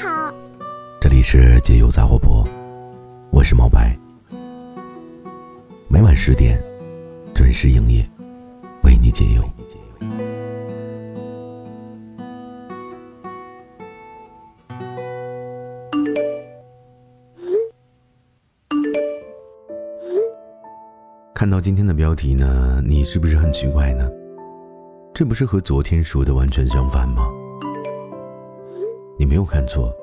好。这里是解忧杂货铺，我是毛白。每晚十点准时营业，为你解忧。看到今天的标题呢，你是不是很奇怪呢？这不是和昨天说的完全相反吗？你没有看错，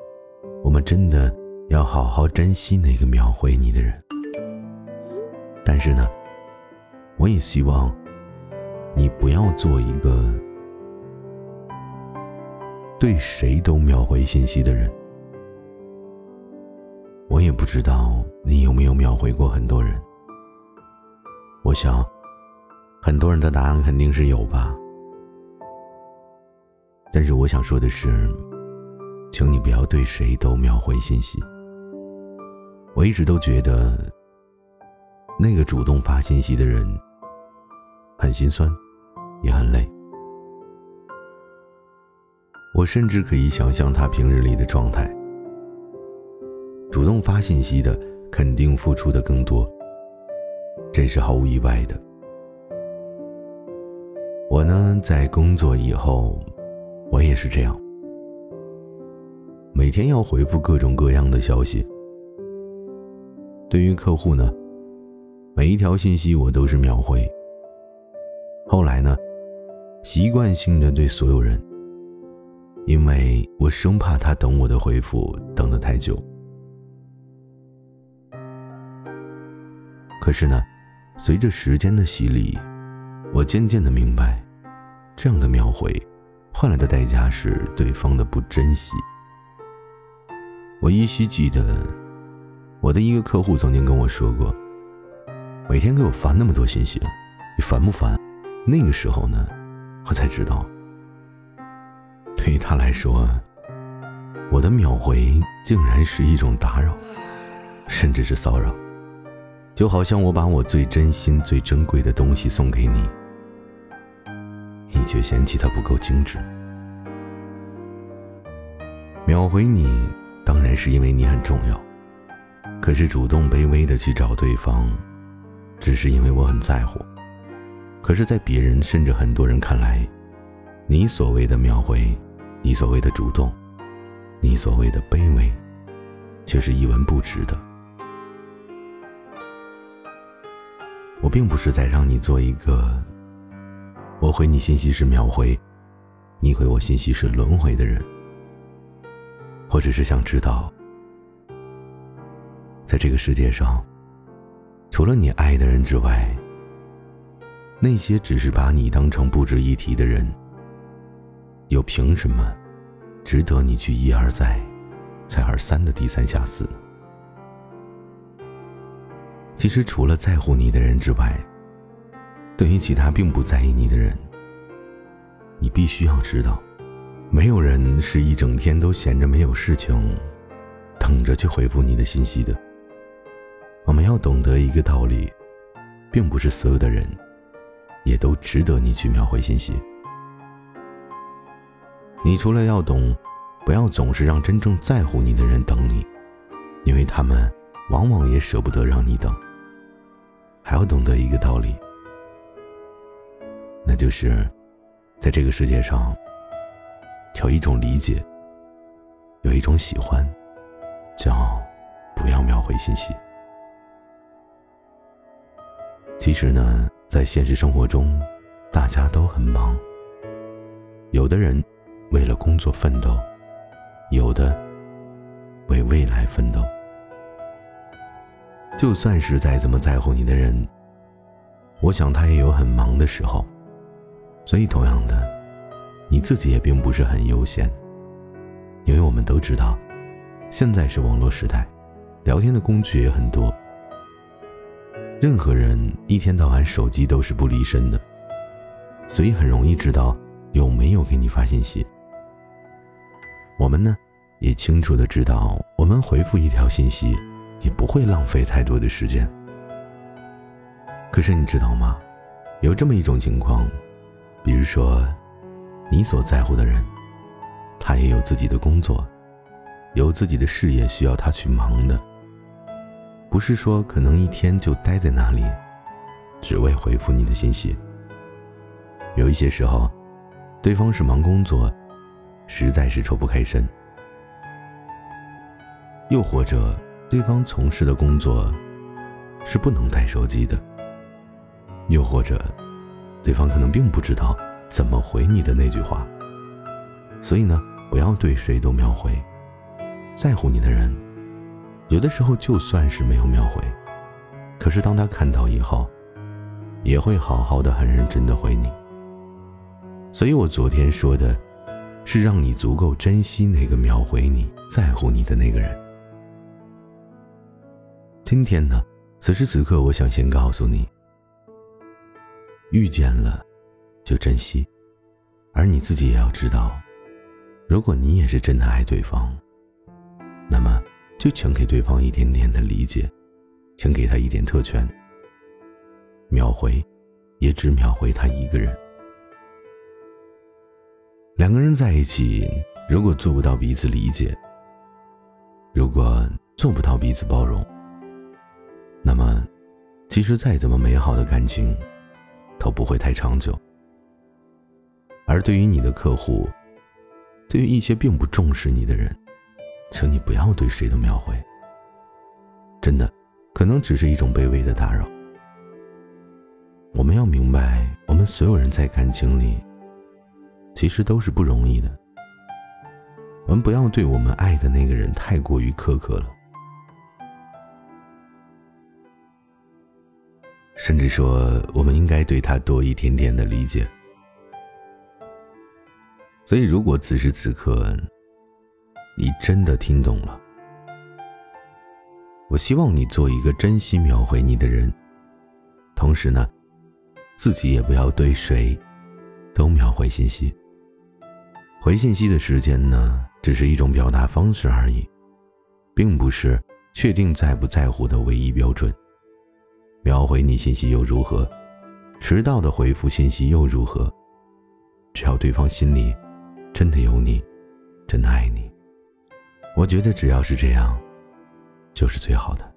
我们真的要好好珍惜那个秒回你的人。但是呢，我也希望你不要做一个对谁都秒回信息的人。我也不知道你有没有秒回过很多人。我想，很多人的答案肯定是有吧。但是我想说的是，请你不要对谁都秒回信息。我一直都觉得，那个主动发信息的人很心酸，也很累。我甚至可以想象他平日里的状态。主动发信息的，肯定付出的更多。这是毫无意外的。我呢，在工作以后，我也是这样，每天要回复各种各样的消息。对于客户呢，每一条信息我都是秒回。后来呢，习惯性的对所有人，因为我生怕他等我的回复等得太久。可是呢。随着时间的洗礼，我渐渐的明白，这样的秒回，换来的代价是对方的不珍惜。我依稀记得，我的一个客户曾经跟我说过，每天给我发那么多信息，你烦不烦？那个时候呢，我才知道，对于他来说，我的秒回竟然是一种打扰，甚至是骚扰。就好像我把我最真心、最珍贵的东西送给你，你却嫌弃它不够精致。秒回你，当然是因为你很重要。可是主动卑微的去找对方，只是因为我很在乎。可是，在别人甚至很多人看来，你所谓的秒回，你所谓的主动，你所谓的卑微，却是一文不值的。我并不是在让你做一个，我回你信息是秒回，你回我信息是轮回的人。我只是想知道，在这个世界上，除了你爱的人之外，那些只是把你当成不值一提的人，又凭什么值得你去一而再、再而三的低三下四呢？其实，除了在乎你的人之外，对于其他并不在意你的人，你必须要知道，没有人是一整天都闲着没有事情，等着去回复你的信息的。我们要懂得一个道理，并不是所有的人，也都值得你去秒回信息。你除了要懂，不要总是让真正在乎你的人等你，因为他们往往也舍不得让你等。还要懂得一个道理，那就是，在这个世界上，有一种理解，有一种喜欢，叫不要秒回信息。其实呢，在现实生活中，大家都很忙，有的人为了工作奋斗，有的为未来奋斗。就算是再怎么在乎你的人，我想他也有很忙的时候，所以同样的，你自己也并不是很悠闲。因为我们都知道，现在是网络时代，聊天的工具也很多，任何人一天到晚手机都是不离身的，所以很容易知道有没有给你发信息。我们呢，也清楚的知道，我们回复一条信息。也不会浪费太多的时间。可是你知道吗？有这么一种情况，比如说，你所在乎的人，他也有自己的工作，有自己的事业需要他去忙的，不是说可能一天就待在那里，只为回复你的信息。有一些时候，对方是忙工作，实在是抽不开身；又或者，对方从事的工作是不能带手机的；又或者，对方可能并不知道怎么回你的那句话。所以呢，不要对谁都秒回。在乎你的人，有的时候就算是没有秒回，可是当他看到以后，也会好好的、很认真的回你。所以我昨天说的，是让你足够珍惜那个秒回你、在乎你的那个人。今天呢，此时此刻，我想先告诉你，遇见了就珍惜，而你自己也要知道，如果你也是真的爱对方。那么，就请给对方一点点的理解，请给他一点特权。秒回，也只秒回他一个人。两个人在一起，如果做不到彼此理解，如果做不到彼此包容，那么，其实再怎么美好的感情，都不会太长久。而对于你的客户，对于一些并不重视你的人，请你不要对谁都秒回。真的，可能只是一种卑微的打扰。我们要明白，我们所有人在感情里，其实都是不容易的。我们不要对我们爱的那个人太过于苛刻了，甚至说，我们应该对他多一点点的理解。所以，如果此时此刻，你真的听懂了。我希望你做一个珍惜秒回你的人，同时呢，自己也不要对谁都秒回信息。回信息的时间呢，只是一种表达方式而已，并不是确定在不在乎的唯一标准。秒回你信息又如何？迟到的回复信息又如何？只要对方心里真的有你，真的爱你。我觉得只要是这样，就是最好的。